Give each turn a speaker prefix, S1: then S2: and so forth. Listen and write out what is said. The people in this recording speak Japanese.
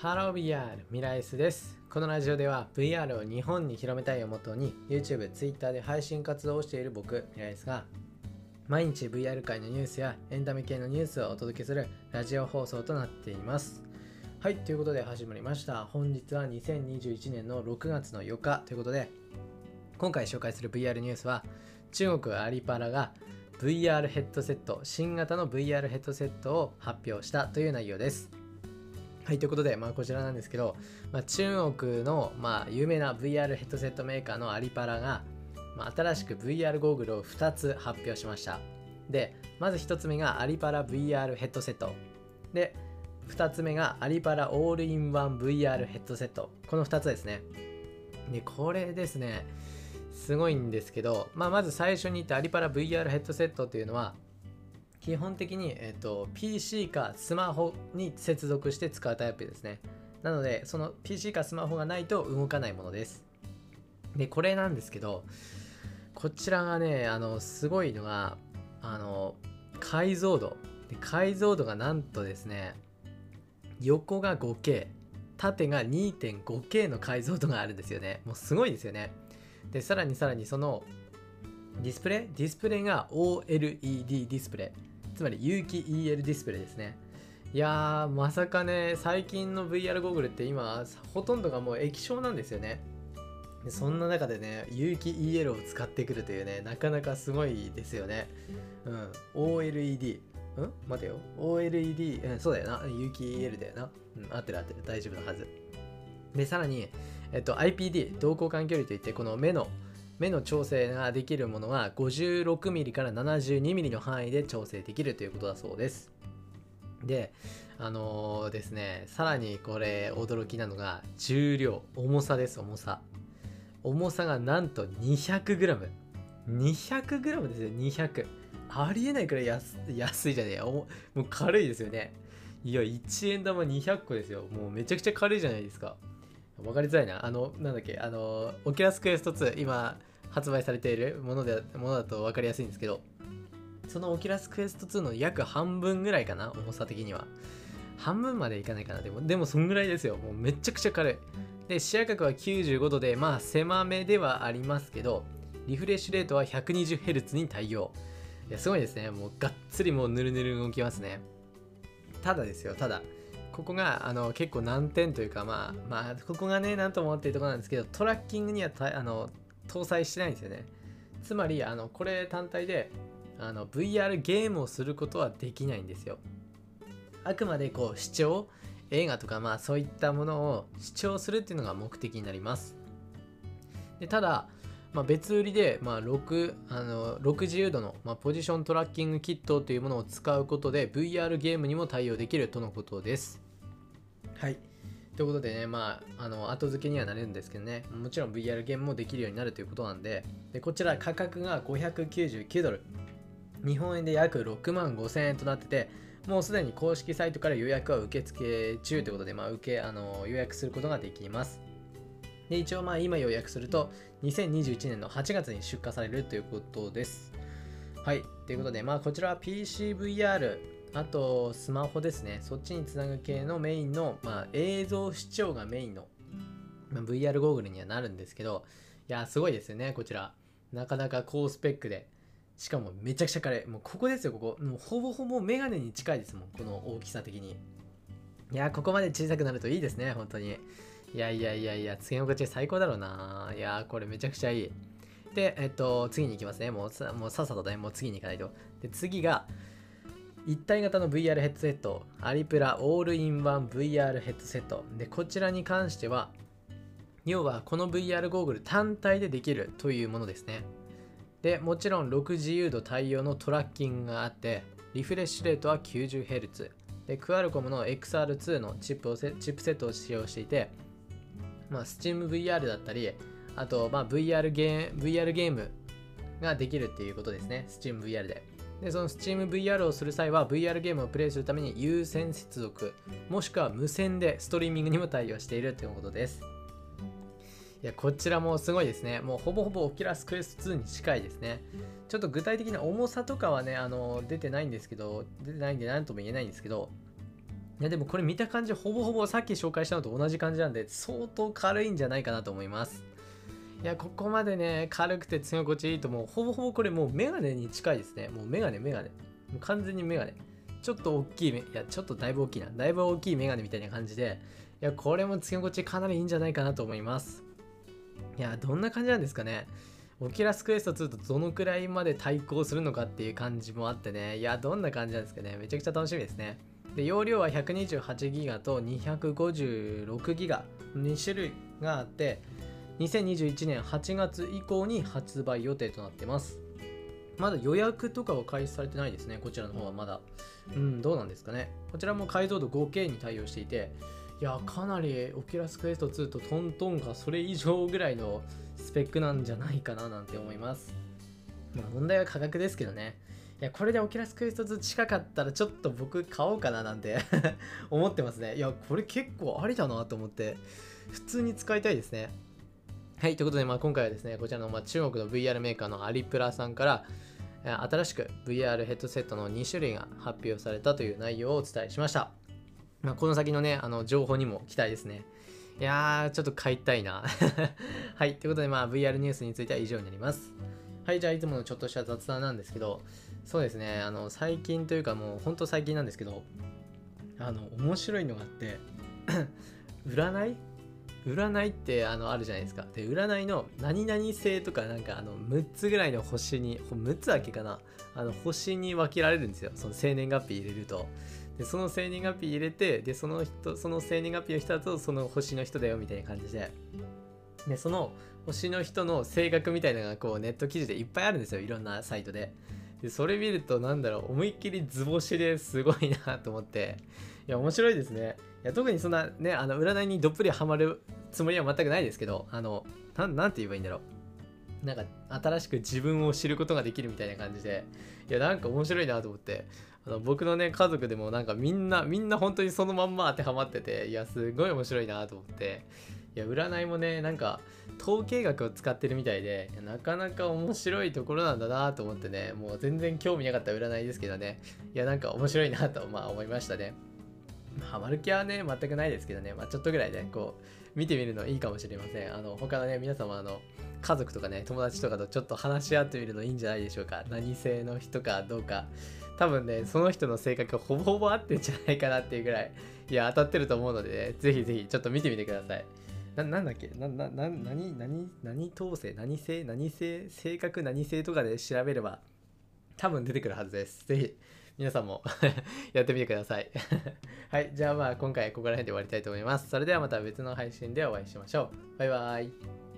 S1: ハロー VR ミライスです。このラジオでは VR を日本に広めたいをもとに YouTube、Twitter で配信活動をしている僕ミライスが毎日 VR 界のニュースやエンタメ系のニュースをお届けするラジオ放送となっています。はいということで始まりました。本日は2021年の6月の4日。ということで今回紹介する VR ニュースは中国 arpara が VR ヘッドセット新型の VR ヘッドセットを発表したという内容です。はい、ということで、まあ、こちらなんですけど、まあ、中国の、まあ、有名な VR ヘッドセットメーカーのアリパラが、まあ、新しく VR ゴーグルを2つ発表しました。で、まず1つ目がアリパラ VR ヘッドセット。で、2つ目がアリパラオールインワン VR ヘッドセット。この2つですね。で、これですね、すごいんですけど、まあ、まず最初に言ったアリパラ VR ヘッドセットというのは、基本的に、えーと、PC かスマホに接続して使うタイプですね。なので、その PC かスマホがないと動かないものです。で、これなんですけど、こちらがね、あの、すごいのが、あの、解像度。で解像度がなんとですね、横が 5K、縦が 2.5K の解像度があるんですよね。もうすごいですよね。で、さらにさらにそのディスプレイディスプレイが OLED ディスプレイ。つまり有機 EL ディスプレイですね。いやー、まさかね、最近の VR ゴーグルって今、ほとんどがもう液晶なんですよね。そんな中でね、有機 EL を使ってくるというね、なかなかすごいですよね。うん。OLED。ん待てよ。OLED、うん、そうだよな。有機 EL だよな。うん、合ってる合ってる。大丈夫なはず。で、さらに、えっと、IPD、同光間距離といって、この目の目の調整ができるものは 56mm から 72mm の範囲で調整できるということだそうです。で、あのー、ですね、さらにこれ驚きなのが重量、重さです、重さ。重さがなんと 200g。200g ですよ、200。ありえないくらい安安いじゃねえもう軽いですよね。いや、1円玉200個ですよ。もうめちゃくちゃ軽いじゃないですか。わかりづらいな。あの、なんだっけ、あの、 Oculus Quest 2、今、発売されているものでものだと分かりやすいんですけどその Oculus Quest 2の約半分ぐらいかな重さ的には。半分までいかないかな。でもでもそんぐらいですよ。もうめちゃくちゃ軽い。で視野角は95度でまあ狭めではありますけどリフレッシュレートは 120Hz に対応。いやすごいですね。もうがっつりもうぬるぬる動きますね。ただですよただ。ここがあの結構難点というかまあまあここがねなんとも思っているところなんですけどトラッキングにはあの搭載してないんですよね。つまり、あの、これ単体で、あの、VR ゲームをすることはできないんですよ。あくまでこう、視聴、映画とかまあそういったものを視聴するっていうのが目的になります。でただ、まあ、別売りで、まあ、6, あの6自由度の、まあ、ポジショントラッキングキットというものを使うことで VR ゲームにも対応できるとのことです。はい。ということでね、まあ、あの後付けにはなれるんですけどね、もちろん VR ゲームもできるようになるということなんで、でこちら価格が599ドル、日本円で約6万5000円となってて、もうすでに公式サイトから予約は受付中ということで、まあ、受けあの予約することができます。で一応まあ今予約すると2021年の8月に出荷されるということです。はい。ということで、まあこちらは PCVR あと、スマホですね。そっちにつなぐ系のメインの、まあ、映像視聴がメインの、まあ、VR ゴーグルにはなるんですけど、いや、すごいですよね、こちら。なかなか高スペックで。しかもめちゃくちゃ軽い。もうここですよ、ここ。もうほぼほぼメガネに近いですもん、この大きさ的に。いや、ここまで小さくなるといいですね、本当に。いやいやいやいや、つけ心地最高だろうな。いや、これめちゃくちゃいい。で、えっと、次に行きますね。もうさもうさっさとね、もう次に行かないと。で、次が、一体型の VR ヘッドセット、アリプラオールインワン VR ヘッドセット。で、こちらに関しては、要はこの VR ゴーグル単体でできるというものですね。で、もちろん6自由度対応のトラッキングがあって、リフレッシュレートは 90Hz。で、 Qualcomm の XR2 のチップをチップセットを使用していて、まあ、SteamVR だったり、あと、まあ、VR ゲーム、VR ゲームができるっていうことですね。SteamVR で。で、その SteamVR をする際は VR ゲームをプレイするために有線接続、もしくは無線でストリーミングにも対応しているということです。いや、こちらもすごいですね。もうほぼほぼ Oculus Quest 2に近いですね。ちょっと具体的な重さとかはね、あの、出てないんですけど、出てないんで何とも言えないんですけど、いやでもこれ見た感じほぼほぼさっき紹介したのと同じ感じなんで相当軽いんじゃないかなと思います。いやここまでね軽くて強心地いいともう。ほぼほぼこれもうメガネに近いですね。もうメガネメガネ。もう完全にメガネ。ちょっと大きいいやちょっとだいぶ大きいな。だいぶ大きいメガネみたいな感じで。いやこれも強心地かなりいいんじゃないかなと思います。いやどんな感じなんですかね。オキラスクエスト2とどのくらいまで対抗するのかっていう感じもあってね。いやどんな感じなんですかね。めちゃくちゃ楽しみですね。で容量は128ギガと256ギガ2種類があって2021年8月以降に発売予定となってます。まだ予約とかは開始されてないですねこちらの方はまだ。うんどうなんですかね。こちらも解像度 5K に対応していていやかなり Oculus Quest 2とトントンかそれ以上ぐらいのスペックなんじゃないかななんて思います。まあ問題は価格ですけどね。いやこれで Oculus Quest 2近かったらちょっと僕買おうかななんて 思ってますね。いやこれ結構ありだなと思って。普通に使いたいですね。はいということで、まあ、今回はですねこちらの、まあ、中国の VR メーカーの arpara さんから新しく VR ヘッドセットの2種類が発表されたという内容をお伝えしました、まあ、この先のねあの情報にも期待ですね。いやーちょっと買いたいな。はいということで、まあ、VR ニュースについては以上になります。はいじゃあいつものちょっとした雑談なんですけどそうですね。あの最近というかもうほんと最近なんですけどあの面白いのがあって 占い？占いってあのあるじゃないですか。で占いの何々星とかなんかあの6つぐらいの星に6つだけかな？あの星に分けられるんですよ。その生年月日入れると。でその生年月日入れてでその人その生年月日の人だとその星の人だよみたいな感じで。でその星の人の性格みたいなのがこうネット記事でいっぱいあるんですよ。いろんなサイトで。でそれ見るとなんだろう思いっきり図星ですごいなと思って。いや面白いですね。いや特にそんなねあの占いにどっぷりハマるつもりは全くないですけどあのなんて言えばいいんだろう。なんか新しく自分を知ることができるみたいな感じで。いやなんか面白いなと思って。あの僕のね家族でもなんかみんなみんな本当にそのまんま当てはまってていやすごい面白いなと思って。いや占いもねなんか統計学を使ってるみたいでなかなか面白いところなんだなと思ってねもう全然興味なかった占いですけどね。いやなんか面白いなとまあ思いましたね。ハマる気はね全くないですけどね。まあちょっとぐらいねこう見てみるのいいかもしれません。あの他のね皆様あの家族とかね友達とかとちょっと話し合ってみるのいいんじゃないでしょうか。何性の人かどうか。多分ねその人の性格ほぼほぼ合ってんじゃないかなっていうぐらいいや当たってると思うので、ね、ぜひぜひちょっと見てみてください。何だっけ？な、な、な、何、何、何統制？何性？何性？性格？何性とかで調べれば多分出てくるはずです。ぜひ皆さんも やってみてください はい、じゃあまあ今回ここら辺で終わりたいと思います。それではまた別の配信でお会いしましょう。バイバイ。